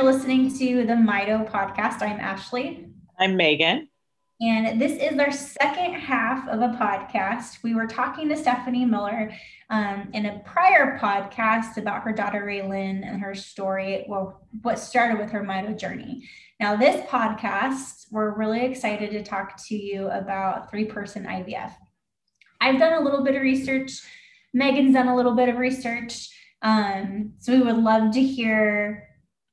you're listening to the Mito podcast. I'm Ashley. I'm Megan. And this is our second half of a podcast. We were talking to Stephanie Miller um, in a prior podcast about her daughter Raylin and her story, well, what started with her Mito journey. Now, this podcast, we're really excited to talk to you about three person IVF. I've done a little bit of research, Megan's done a little bit of research. Um, so we would love to hear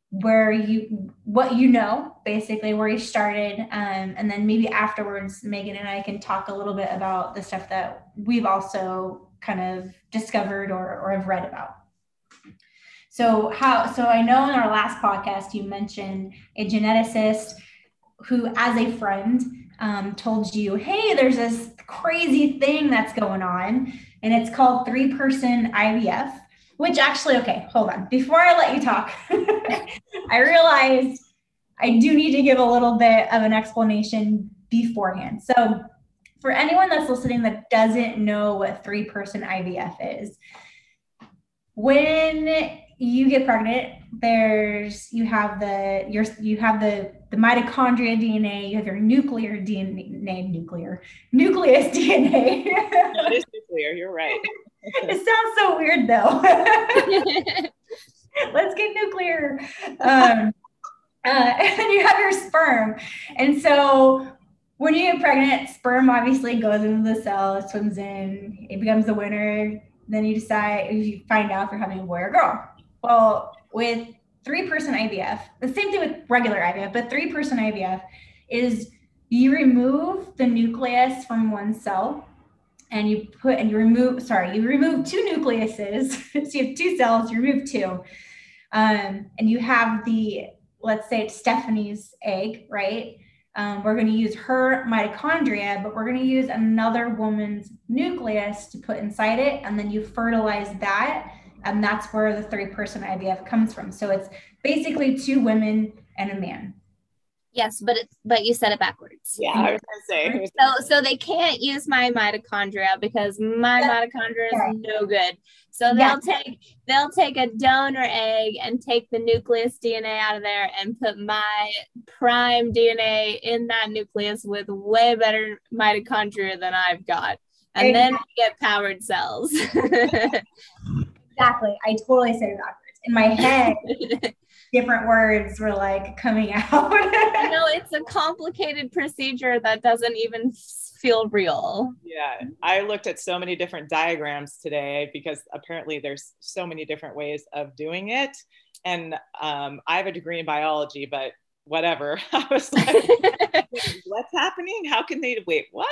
where you what you know basically where you started um, and then maybe afterwards megan and i can talk a little bit about the stuff that we've also kind of discovered or, or have read about. So how so i know in our last podcast you mentioned a geneticist who as a friend um, told you hey there's this crazy thing that's going on and it's called three person ivf which actually, okay, hold on. Before I let you talk, I realized I do need to give a little bit of an explanation beforehand. So, for anyone that's listening that doesn't know what three person IVF is, when you get pregnant, there's you have the your you have the the mitochondria DNA, you have your nuclear DNA, nuclear nucleus DNA. it is nuclear. You're right. it sounds so weird though. Let's get nuclear. Um, uh, and you have your sperm. And so when you get pregnant, sperm obviously goes into the cell, swims in, it becomes the winner. Then you decide if you find out if you're having a boy or girl. Well, with three person IVF, the same thing with regular IVF, but three person IVF is you remove the nucleus from one cell and you put and you remove sorry you remove two nucleuses so you have two cells you remove two. Um, and you have the let's say it's stephanie's egg right? Um, we're going to use her mitochondria but we're going to use another woman's nucleus to put inside it and then you fertilize that and that's where the three person ivf comes from. So it's basically two women and a man Yes, but it's but you said it backwards. Yeah, I was gonna say. So so they can't use my mitochondria because my mitochondria is no good. So they'll yeah. take they'll take a donor egg and take the nucleus DNA out of there and put my prime DNA in that nucleus with way better mitochondria than I've got. And exactly. then we get powered cells. exactly. I totally said it backwards. In my head, different words were like coming out. you know, it's a complicated procedure that doesn't even feel real. Yeah, I looked at so many different diagrams today because apparently there's so many different ways of doing it. And um, I have a degree in biology, but whatever. I was like, what's happening? How can they wait? What?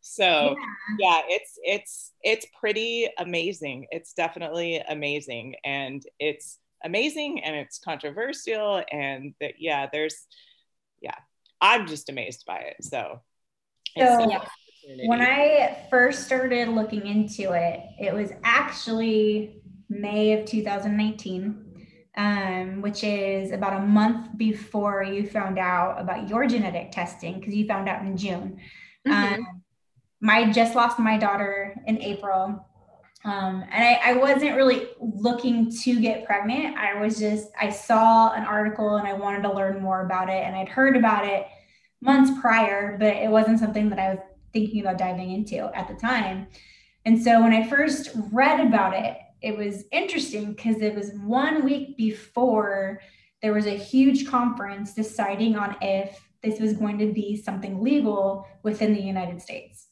so yeah. yeah, it's it's it's pretty amazing. It's definitely amazing, and it's amazing and it's controversial and that yeah there's yeah i'm just amazed by it so so yeah. when i first started looking into it it was actually may of 2019 um, which is about a month before you found out about your genetic testing because you found out in june mm-hmm. um, my just lost my daughter in april um, and I, I wasn't really looking to get pregnant. I was just, I saw an article and I wanted to learn more about it. And I'd heard about it months prior, but it wasn't something that I was thinking about diving into at the time. And so when I first read about it, it was interesting because it was one week before there was a huge conference deciding on if this was going to be something legal within the United States.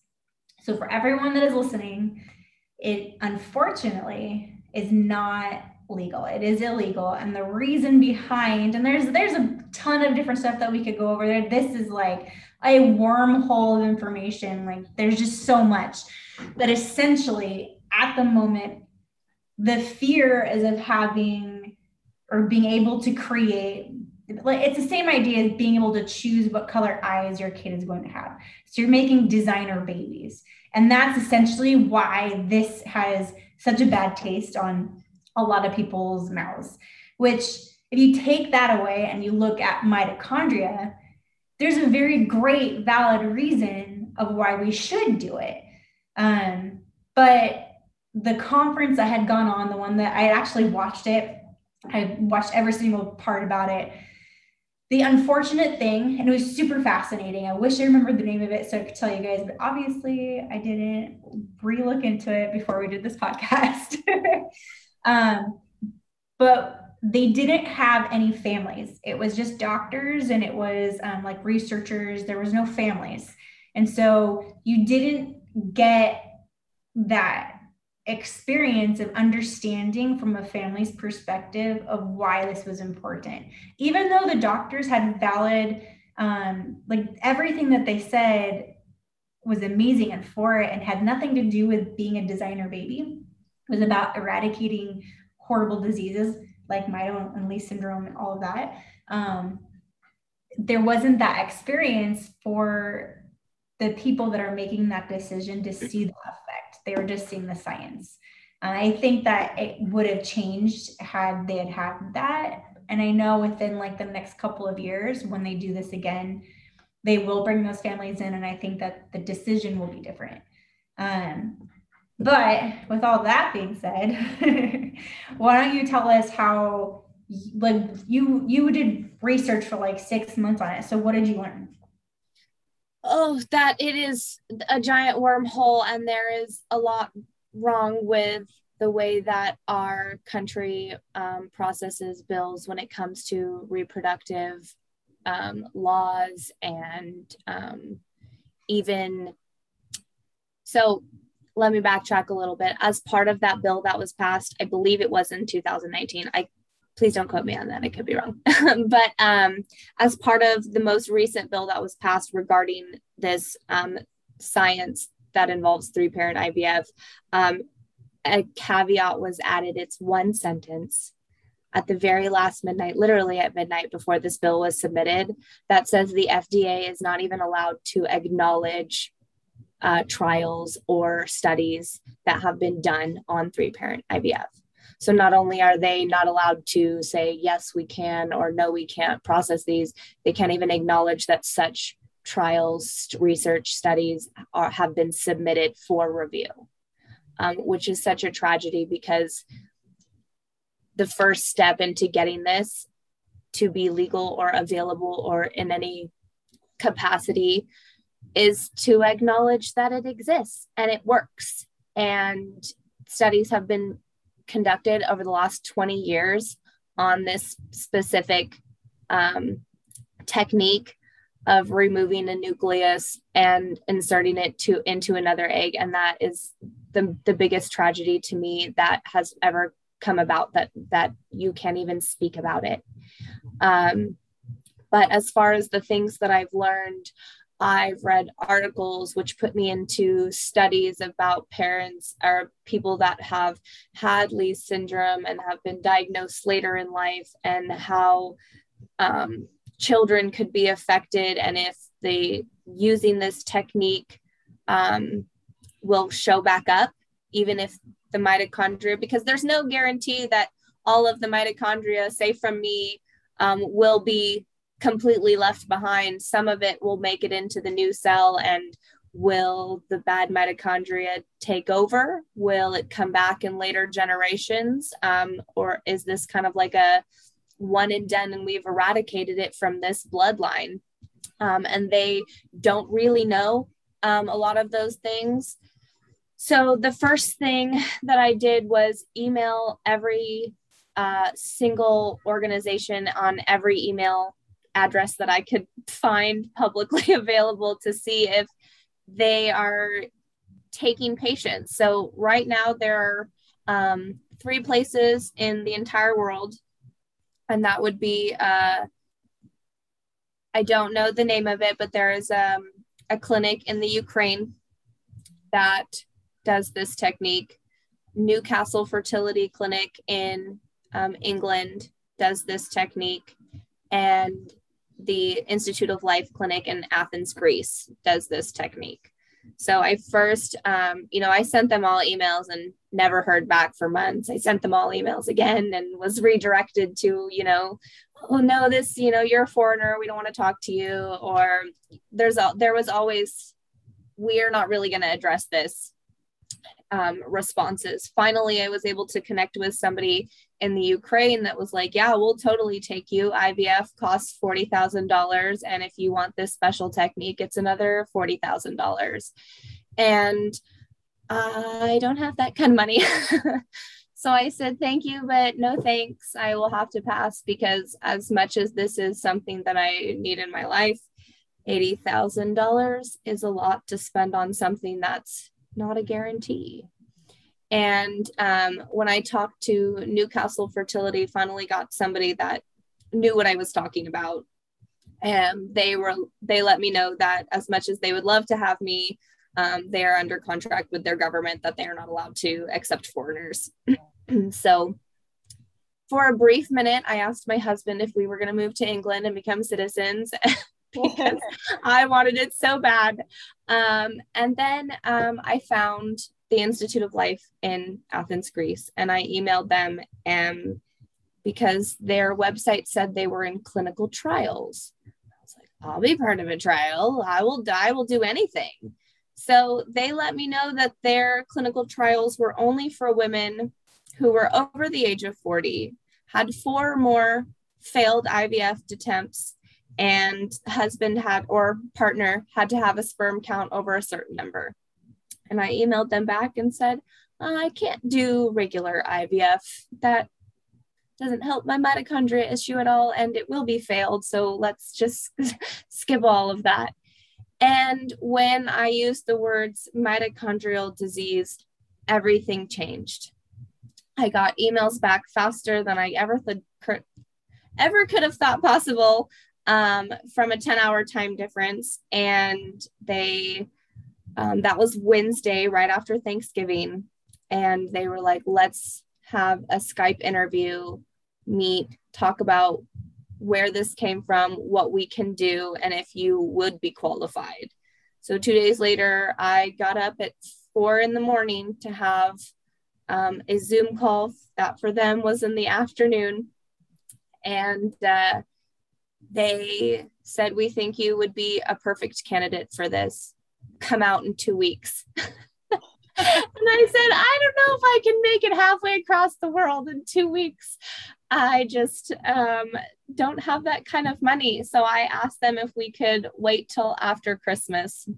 So for everyone that is listening, it unfortunately is not legal. It is illegal. And the reason behind, and there's there's a ton of different stuff that we could go over there. This is like a wormhole of information. Like there's just so much. But essentially, at the moment, the fear is of having or being able to create it's the same idea as being able to choose what color eyes your kid is going to have. So you're making designer babies. And that's essentially why this has such a bad taste on a lot of people's mouths, which, if you take that away and you look at mitochondria, there's a very great, valid reason of why we should do it. Um, but the conference I had gone on, the one that I actually watched it I watched every single part about it. The unfortunate thing, and it was super fascinating. I wish I remembered the name of it so I could tell you guys, but obviously I didn't re-look into it before we did this podcast. um, but they didn't have any families. It was just doctors and it was um, like researchers. There was no families. And so you didn't get that experience of understanding from a family's perspective of why this was important. Even though the doctors had valid, um, like everything that they said was amazing and for it and had nothing to do with being a designer baby, it was about eradicating horrible diseases like Mito and Lee syndrome and all of that. Um, there wasn't that experience for the people that are making that decision to see the They were just seeing the science. And I think that it would have changed had they had had that. And I know within like the next couple of years, when they do this again, they will bring those families in. And I think that the decision will be different. Um, but with all that being said, why don't you tell us how like you you did research for like six months on it. So what did you learn? Oh, that it is a giant wormhole and there is a lot wrong with the way that our country um, processes bills when it comes to reproductive um, laws and um, even so let me backtrack a little bit. As part of that bill that was passed, I believe it was in 2019. I please don't quote me on that. I could be wrong. but um, as part of the most recent bill that was passed regarding this um, science that involves three parent IVF, um, a caveat was added. It's one sentence at the very last midnight, literally at midnight before this bill was submitted, that says the FDA is not even allowed to acknowledge uh, trials or studies that have been done on three parent IVF. So not only are they not allowed to say, yes, we can, or no, we can't process these, they can't even acknowledge that such trials, research studies are, have been submitted for review, um, which is such a tragedy because the first step into getting this to be legal or available or in any capacity is to acknowledge that it exists and it works. And studies have been conducted over the last 20 years on this specific um, technique of removing a nucleus and inserting it to into another egg and that is the, the biggest tragedy to me that has ever come about that that you can't even speak about it. Um, but as far as the things that i've learned I've read articles which put me into studies about parents or people that have had Lee syndrome and have been diagnosed later in life and how um, children could be affected and if they using this technique um, will show back up even if the mitochondria because there's no guarantee that all of the mitochondria say from me um, will be completely left behind. Some of it will make it into the new cell and will the bad mitochondria take over? Will it come back in later generations? Um, or is this kind of like a one and done and we've eradicated it from this bloodline? Um, and they don't really know um, a lot of those things. So the first thing that I did was email every uh, single organization on every email address that I could find publicly available to see if they are taking patients. So, right now, there are um, three places in the entire world, and that would be uh, I don't know the name of it, but there is um, a clinic in the Ukraine that does this technique. Newcastle Fertility Clinic in um, England does this technique. And the Institute of Life Clinic in Athens, Greece does this technique. So I first, um, you know, I sent them all emails and never heard back for months. I sent them all emails again and was redirected to, you know, oh no, this, you know, you're a foreigner. We don't want to talk to you. Or there's a, there was always, we're not really going to address this. um, responses. Finally, I was able to connect with somebody in the Ukraine that was like, Yeah, we'll totally take you. IVF costs $40,000. And if you want this special technique, it's another $40,000. And I don't have that kind of money. so I said, Thank you, but no thanks. I will have to pass because, as much as this is something that I need in my life, $80,000 is a lot to spend on something that's not a guarantee. And um, when I talked to Newcastle Fertility, finally got somebody that knew what I was talking about. And they were they let me know that as much as they would love to have me, um, they are under contract with their government that they are not allowed to accept foreigners. so for a brief minute, I asked my husband if we were going to move to England and become citizens. because I wanted it so bad. Um, and then um, I found the Institute of Life in Athens, Greece, and I emailed them um, because their website said they were in clinical trials. I was like, I'll be part of a trial. I will die. Will do anything. So they let me know that their clinical trials were only for women who were over the age of 40, had four or more failed IVF attempts, and husband had or partner had to have a sperm count over a certain number. And I emailed them back and said, I can't do regular IVF. That doesn't help my mitochondria issue at all, and it will be failed. So let's just skip all of that. And when I used the words mitochondrial disease, everything changed. I got emails back faster than I ever th- ever could have thought possible um, from a 10 hour time difference. And they, um, that was Wednesday, right after Thanksgiving. And they were like, let's have a Skype interview, meet, talk about where this came from, what we can do, and if you would be qualified. So, two days later, I got up at four in the morning to have um, a Zoom call that for them was in the afternoon. And uh, they said, We think you would be a perfect candidate for this. Come out in two weeks. and I said, I don't know if I can make it halfway across the world in two weeks. I just um, don't have that kind of money. So I asked them if we could wait till after Christmas.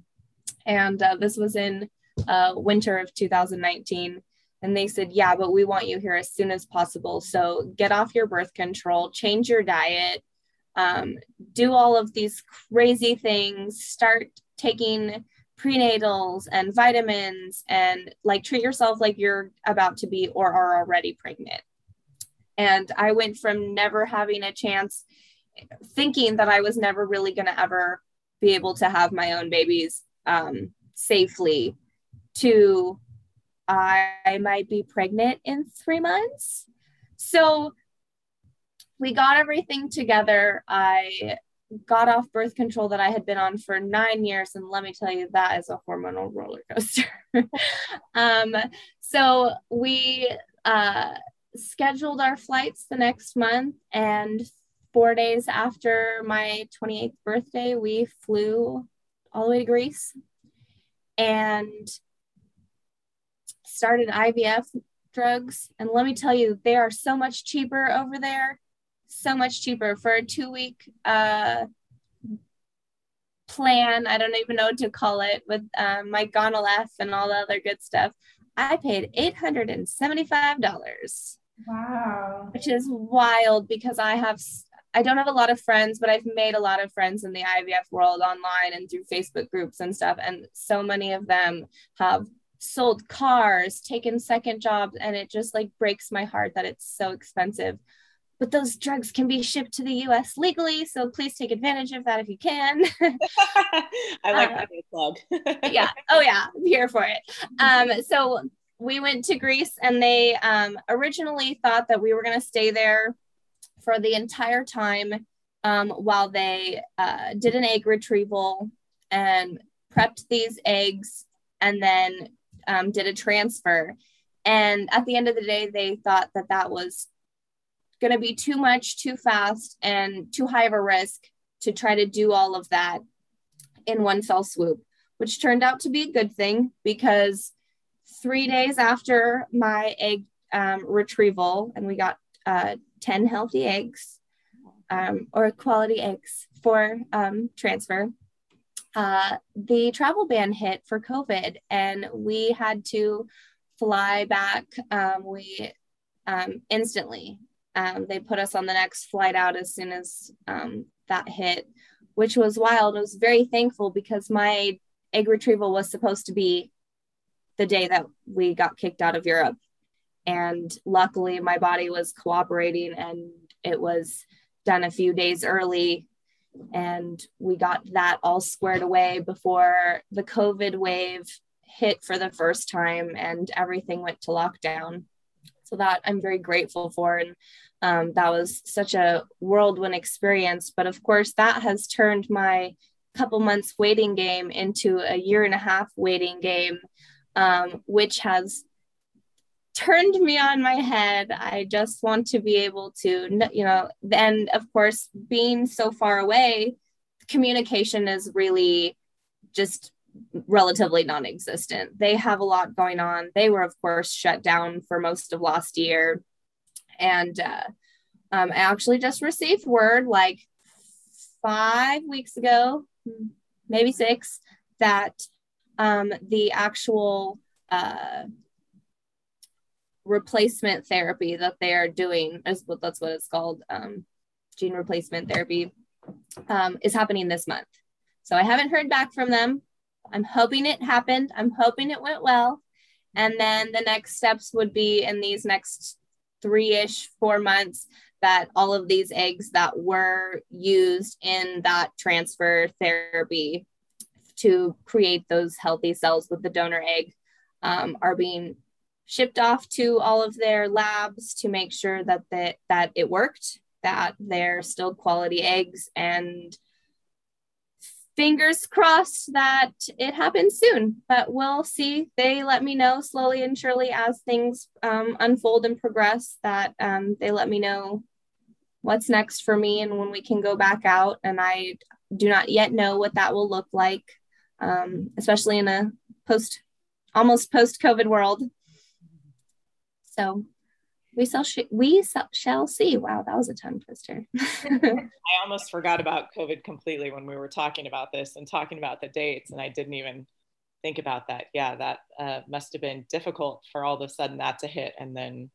And uh, this was in uh, winter of 2019. And they said, Yeah, but we want you here as soon as possible. So get off your birth control, change your diet, um, do all of these crazy things, start taking prenatals and vitamins and like treat yourself like you're about to be or are already pregnant. And I went from never having a chance, thinking that I was never really going to ever be able to have my own babies um, safely, to I might be pregnant in three months. So we got everything together. I got off birth control that I had been on for nine years. And let me tell you, that is a hormonal roller coaster. um, so we uh, scheduled our flights the next month. And four days after my 28th birthday, we flew all the way to Greece and started IVF drugs. And let me tell you, they are so much cheaper over there so much cheaper for a two week uh, plan. I don't even know what to call it with um, my Gonal-f and all the other good stuff. I paid $875. Wow. Which is wild because I have I don't have a lot of friends, but I've made a lot of friends in the IVF world online and through Facebook groups and stuff. And so many of them have sold cars, taken second jobs, and it just like breaks my heart that it's so expensive but those drugs can be shipped to the US legally. So please take advantage of that if you can. I like uh, that plug. yeah. Oh, yeah. I'm here for it. Um, so we went to Greece and they um, originally thought that we were going to stay there for the entire time um, while they uh, did an egg retrieval and prepped these eggs and then um, did a transfer. And at the end of the day, they thought that that was going to be too much, too fast, and too high of a risk to try to do all of that in one fell swoop, which turned out to be a good thing because three days after my egg um, retrieval, and we got uh, 10 healthy eggs um, or quality eggs for um, transfer. Uh, the travel ban hit for COVID, and we had to fly back. Um, we um, instantly um, they put us on the next flight out as soon as um, that hit, which was wild. I was very thankful because my egg retrieval was supposed to be the day that we got kicked out of Europe. And luckily, my body was cooperating and it was done a few days early. And we got that all squared away before the COVID wave hit for the first time and everything went to lockdown. So, that I'm very grateful for. And um, that was such a whirlwind experience. But of course, that has turned my couple months waiting game into a year and a half waiting game, um, which has turned me on my head. I just want to be able to, you know, and of course, being so far away, communication is really just relatively non existent. They have a lot going on. They were, of course, shut down for most of last year. And uh, um, I actually just received word like five weeks ago, maybe six, that um, the actual uh, replacement therapy that they are doing is what that's what it's called um, gene replacement therapy um, is happening this month so i haven't heard back from them i'm hoping it happened. I'm hoping it went well. And then the next steps would be in these next three-ish four months that all of these eggs that were used in that transfer therapy to create those healthy cells with the donor egg um, are being shipped off to all of their labs to make sure that the, that it worked, that they're still quality eggs, and fingers crossed that it happens soon. But we'll see. They let me know slowly and surely as things um, unfold and progress. That um, they let me know what's next for me and when we can go back out. And I do not yet know what that will look like, um, especially in a post almost post COVID world. So we shall sh- we shall see. Wow, that was a tongue twister. I almost forgot about COVID completely when we were talking about this and talking about the dates, and I didn't even think about that. Yeah, that uh, must have been difficult for all of a sudden that to hit, and then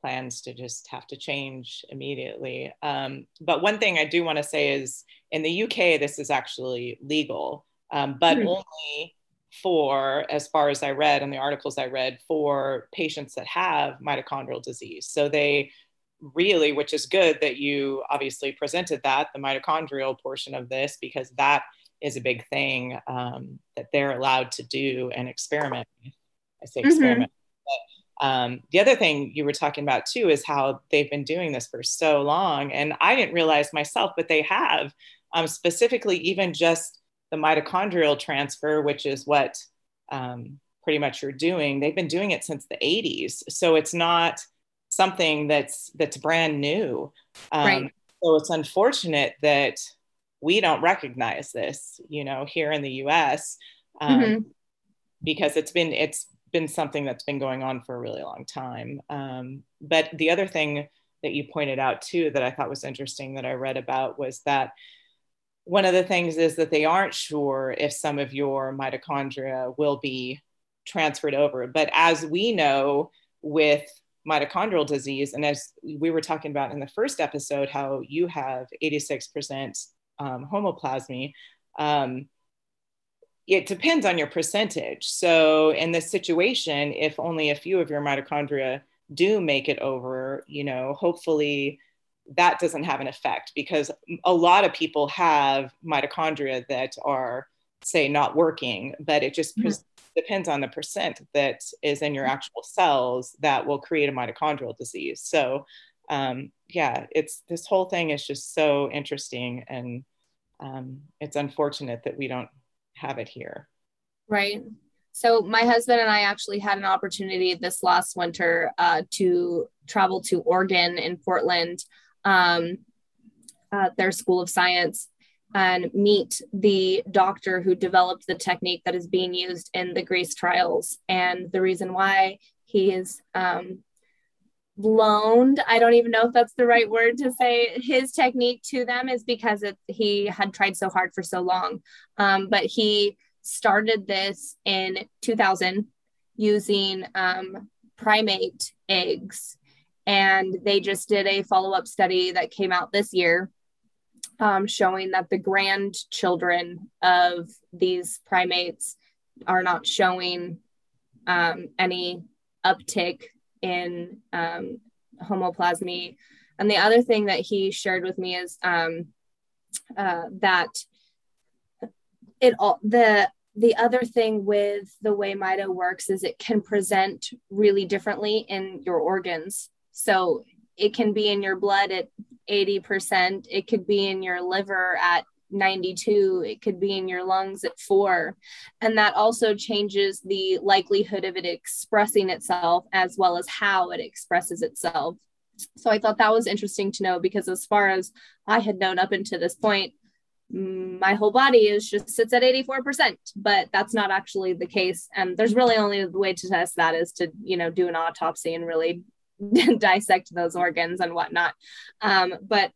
plans to just have to change immediately. Um, but one thing I do want to say is in the UK, this is actually legal, um, but mm-hmm. only for, as far as I read in the articles I read, for patients that have mitochondrial disease. So they really, which is good that you obviously presented that, the mitochondrial portion of this, because that is a big thing um, that they're allowed to do and experiment. I say mm-hmm. experiment. But, um, the other thing you were talking about too is how they've been doing this for so long. And I didn't realize myself, but they have um, specifically even just the mitochondrial transfer, which is what um, pretty much you're doing, they've been doing it since the 80s. So it's not something that's that's brand new. Um, right. So it's unfortunate that we don't recognize this, you know, here in the U.S. Um, mm-hmm. because it's been it's been something that's been going on for a really long time. Um, but the other thing that you pointed out too that I thought was interesting that I read about was that one of the things is that they aren't sure if some of your mitochondria will be transferred over. But as we know with mitochondrial disease, and as we were talking about in the first episode, how you have 86% um, homoplasmy, um, it depends on your percentage. So in this situation, if only a few of your mitochondria do make it over, you know, hopefully that doesn't have an effect because a lot of people have mitochondria that are say not working but it just mm-hmm. depends on the percent that is in your mm-hmm. actual cells that will create a mitochondrial disease so um, yeah it's this whole thing is just so interesting and um, it's unfortunate that we don't have it here right so my husband and I actually had an opportunity this last winter uh, to travel to Oregon in Portland um, uh, their School of Science. and meet the doctor who developed the technique that is being used in the Greece trials. And the reason why he is um, loaned, I don't even know if that's the right word to say, his technique to them is because it, he had tried so hard for so long. Um, but he started this in 2000 using um, primate eggs. And they just did a follow up study that came out this year um, showing that the grandchildren of these primates are not showing um, any uptick in um, homoplasmy. And the other thing that he shared with me is um, uh, that it all the the other thing with the way Mito works is it can present really differently in your organs. So it can be in your blood at 80%, it could be in your liver at 92, it could be in your lungs at four. And that also changes the likelihood of it expressing itself as well as how it expresses itself. So I thought that was interesting to know because, as far as I had known up until this point, mm, my whole body is just sits at 84% but that's not actually the case and there's really only the way to test that is to you know do an autopsy and really dissect those organs and whatnot. Um, but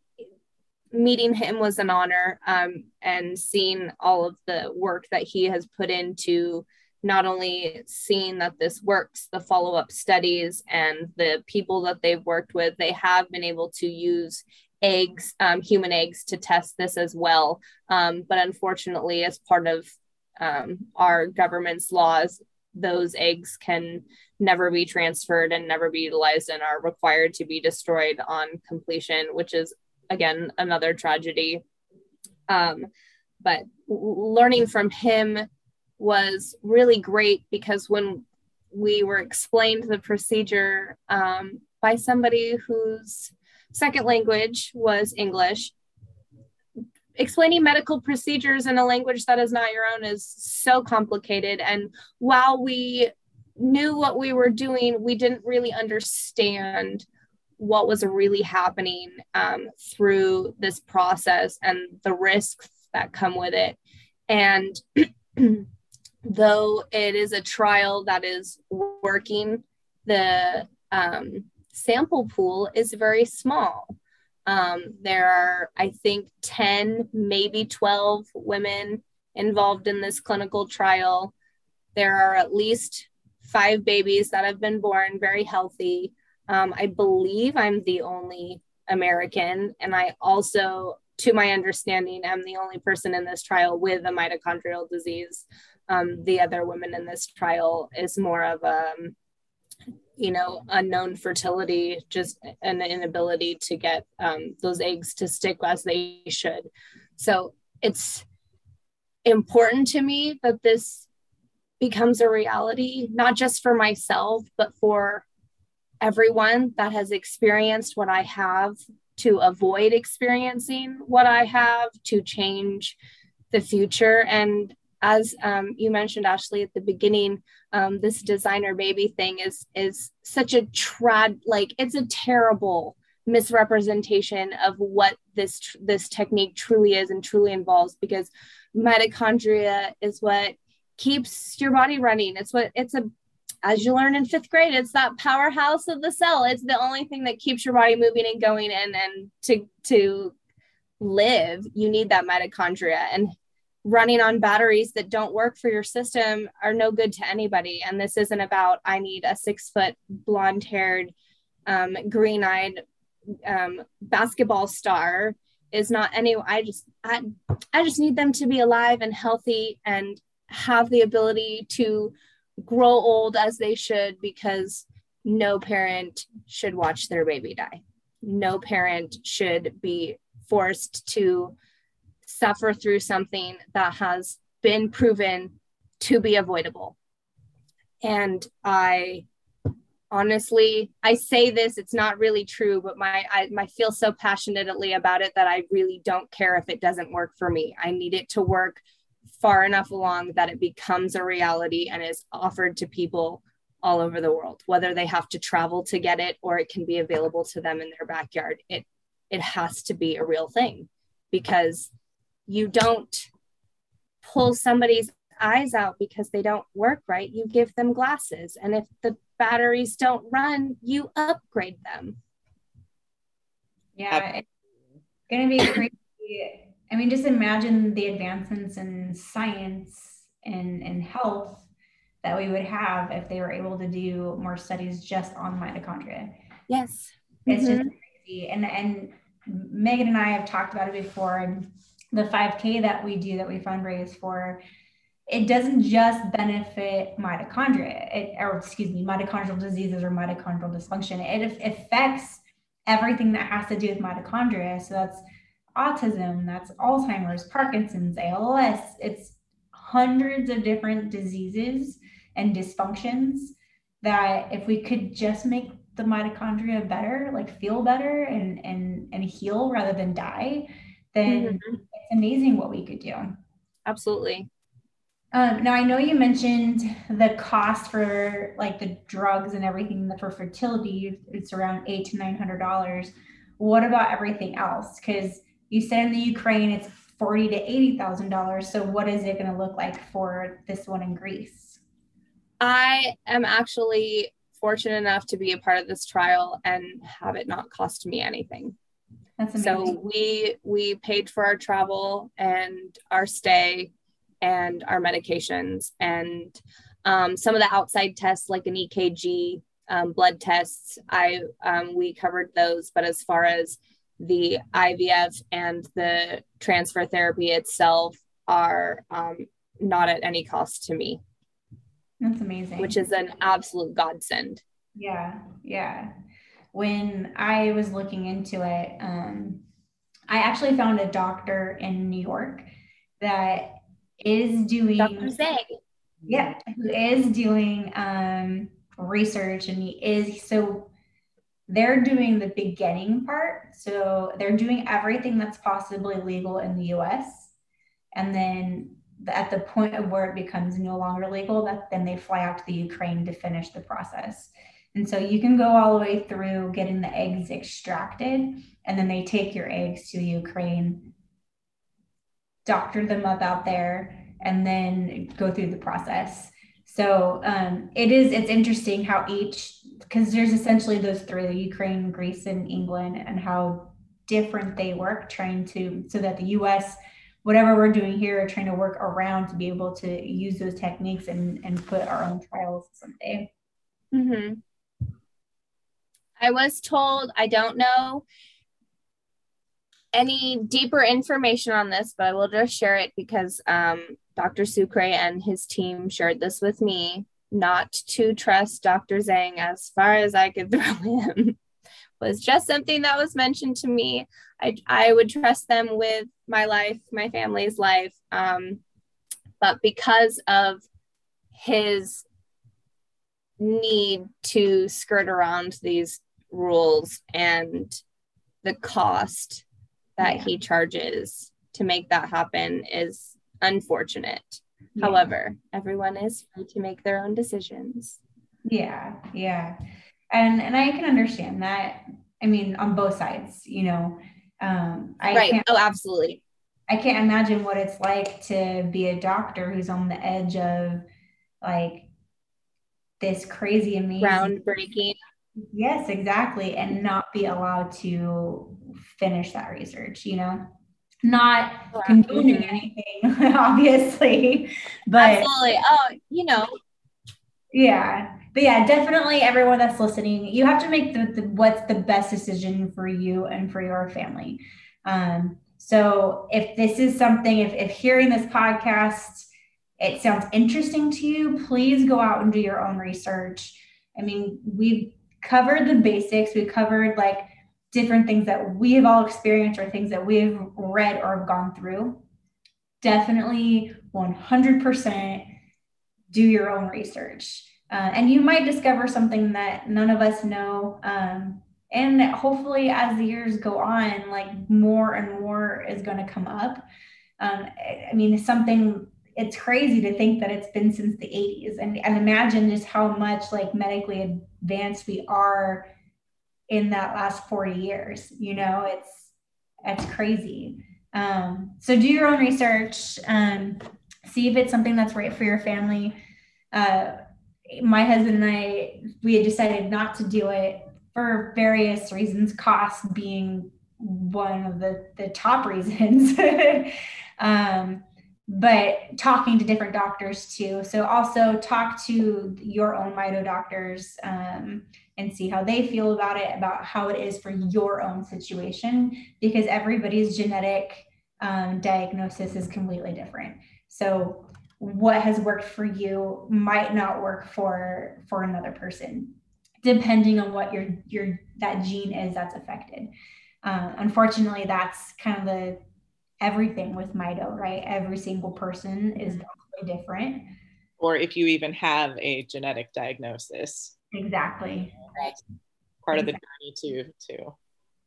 meeting him was an honor um, and seeing all of the work that he has put into not only seeing that this works, the follow up studies and the people that they've worked with, they have been able to use eggs, um, human eggs, to test this as well. Um, but unfortunately, as part of um, our government's laws, those eggs can never be transferred and never be utilized and are required to be destroyed on completion, which is again another tragedy. Um, but learning from him was really great because when we were explained the procedure um, by somebody whose second language was English, explaining medical procedures in a language that is not your own is so complicated. And while we knew what we were doing, we didn't really understand what was really happening um, through this process and the risks that come with it. And though it is a trial that is working, the um, sample pool is very small. Um, there are, I think, 10, maybe 12 women involved in this clinical trial. There are at least five babies that have been born very healthy. Um, I believe I'm the only American, and I also, to my understanding, am the only person in this trial with a mitochondrial disease. Um, the other women in this trial is more of a um, you know, unknown fertility, just an inability to get um, those eggs to stick as they should. So it's important to me that this becomes a reality, not just for myself, but for everyone that has experienced what I have to avoid experiencing what I have to change the future. And as um, you mentioned, Ashley, at the beginning, um, this designer baby thing is is such a trad like it's a terrible misrepresentation of what this this technique truly is and truly involves because mitochondria is what keeps your body running. It's what it's a as you learn in fifth grade it's that powerhouse of the cell. It's the only thing that keeps your body moving and going and and to to live you need that mitochondria. And running on batteries that don't work for your system are no good to anybody. And this isn't about, I need a six foot blonde haired, um, green eyed um, basketball star is not any, I just, I, I just need them to be alive and healthy and have the ability to grow old as they should because no parent should watch their baby die. No parent should be forced to suffer through something that has been proven to be avoidable. And I honestly, I say this, it's not really true, but my I, I feel so passionately about it that I really don't care if it doesn't work for me. I need it to work far enough along that it becomes a reality and is offered to people all over the world, whether they have to travel to get it or it can be available to them in their backyard. It it has to be a real thing because you don't pull somebody's eyes out because they don't work right, you give them glasses. And if the batteries don't run, you upgrade them. Yeah, it's going to be crazy. I mean, just imagine the advancements in science and, and health that we would have if they were able to do more studies just on mitochondria. Yes. It's mm-hmm. just crazy. And and Megan and I have talked about it before. And the 5K that we do that we fundraise for, it doesn't just benefit mitochondria, it, or excuse me, mitochondrial diseases or mitochondrial dysfunction. It affects everything that has to do with mitochondria. So that's autism, that's Alzheimer's, Parkinson's, ALS. It's hundreds of different diseases and dysfunctions that if we could just make the mitochondria better, like feel better and and and heal rather than die, then mm-hmm. Amazing what we could do. Absolutely. Um, now I know you mentioned the cost for like the drugs and everything for fertility. It's around eight to nine hundred dollars. What about everything else? Because you said in the Ukraine it's forty to eighty thousand dollars. So what is it going to look like for this one in Greece? I am actually fortunate enough to be a part of this trial and have it not cost me anything. That's amazing. So we we paid for our travel and our stay and our medications and um, some of the outside tests like an EKG, um, blood tests. I um, we covered those, but as far as the IVF and the transfer therapy itself are um, not at any cost to me. That's amazing. Which is an absolute godsend. Yeah, yeah. When I was looking into it, um, I actually found a doctor in New York that is doing Dr. Zhang. Yeah, who is doing um, research and he is so they're doing the beginning part. So they're doing everything that's possibly legal in the US. And then at the point of where it becomes no longer legal, that then they fly out to the Ukraine to finish the process. And so you can go all the way through getting the eggs extracted, and then they take your eggs to Ukraine, doctor them up out there, and then go through the process. So um, it is it's interesting how each because there's essentially those three Ukraine, Greece, and England, and how different they work, trying to so that the U.S whatever we're doing here are trying to work around to be able to use those techniques and, and put our own trials someday. Mm-hmm. I was told, I don't know any deeper information on this, but I will just share it because um, Dr. Sucre and his team shared this with me not to trust Dr. Zhang as far as I could throw him was just something that was mentioned to me. I, I would trust them with my life, my family's life. Um, but because of his need to skirt around these rules and the cost that yeah. he charges to make that happen is unfortunate. Yeah. However, everyone is free to make their own decisions. Yeah, yeah and and I can understand that. I mean, on both sides, you know. Um, I right. Can't, oh, absolutely. I can't imagine what it's like to be a doctor who's on the edge of like this crazy amazing groundbreaking. Yes, exactly, and not be allowed to finish that research. You know, not condoning anything, obviously, but absolutely. Oh, you know, yeah but yeah, definitely everyone that's listening, you have to make the, the, what's the best decision for you and for your family. Um, so if this is something, if, if hearing this podcast, it sounds interesting to you, please go out and do your own research. I mean, we've covered the basics, we covered like different things that we have all experienced or things that we've read or have gone through. Definitely 100% do your own research. Uh, and you might discover something that none of us know. Um, and hopefully, as the years go on, like more and more is going to come up. Um, I mean, something it's crazy to think that it's been since the 80s and, and imagine just how much like medically advanced we are in that last 40 years you know it's it's crazy Um, so do your own research. Um, see if it's something that's right for your family. Uh, my husband and I, we had decided not to do it for various reasons, cost being one of the, the top reasons. um, but talking to different doctors too. So also talk to your own mito doctors um, and see how they feel about it, about how it is for your own situation, because everybody's genetic um, diagnosis is completely different. So what has worked for you might not work for for another person depending on what your your that gene is that's affected uh, unfortunately that's kind of the everything with mito right every single person is mm-hmm. different or if you even have a genetic diagnosis exactly that's part exactly. of the journey too too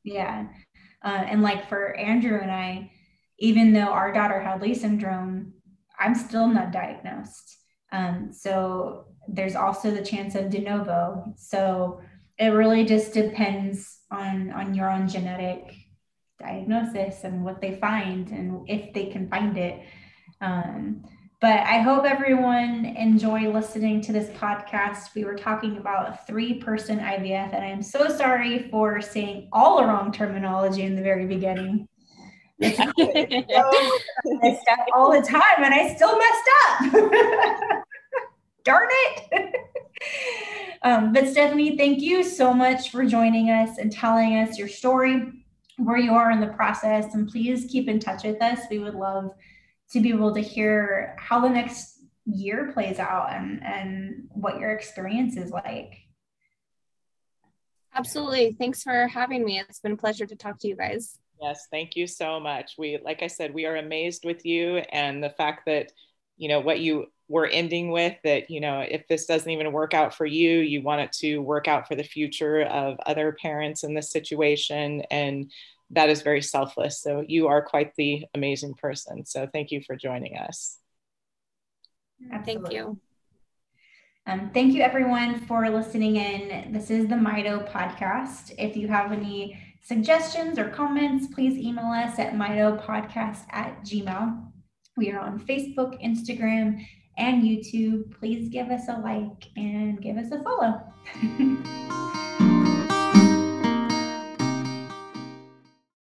yeah uh, and like for andrew and i even though our daughter had Leigh syndrome I'm still not diagnosed. Um, so there's also the chance of de novo. So it really just depends on on your own genetic diagnosis and what they find and if they can find it. Um, but I hope everyone enjoy listening to this podcast. We were talking about three person IVF, and I'm so sorry for saying all the wrong terminology in the very beginning. I stuff all the time and I still messed up. Darn it. um, but Stephanie, thank you so much for joining us and telling us your story, where you are in the process. And please keep in touch with us. We would love to be able to hear how the next year plays out and, and what your experience is like. Absolutely. Thanks for having me. It's been a pleasure to talk to you guys. Yes, thank you so much. We, like I said, we are amazed with you and the fact that, you know, what you were ending with that, you know, if this doesn't even work out for you, you want it to work out for the future of other parents in this situation. And that is very selfless. So you are quite the amazing person. So thank you for joining us. Absolutely. Thank you. Um, thank you, everyone, for listening in. This is the Mito podcast. If you have any suggestions or comments, please email us at mitopodcast at gmail. We are on Facebook, Instagram, and YouTube. Please give us a like and give us a follow.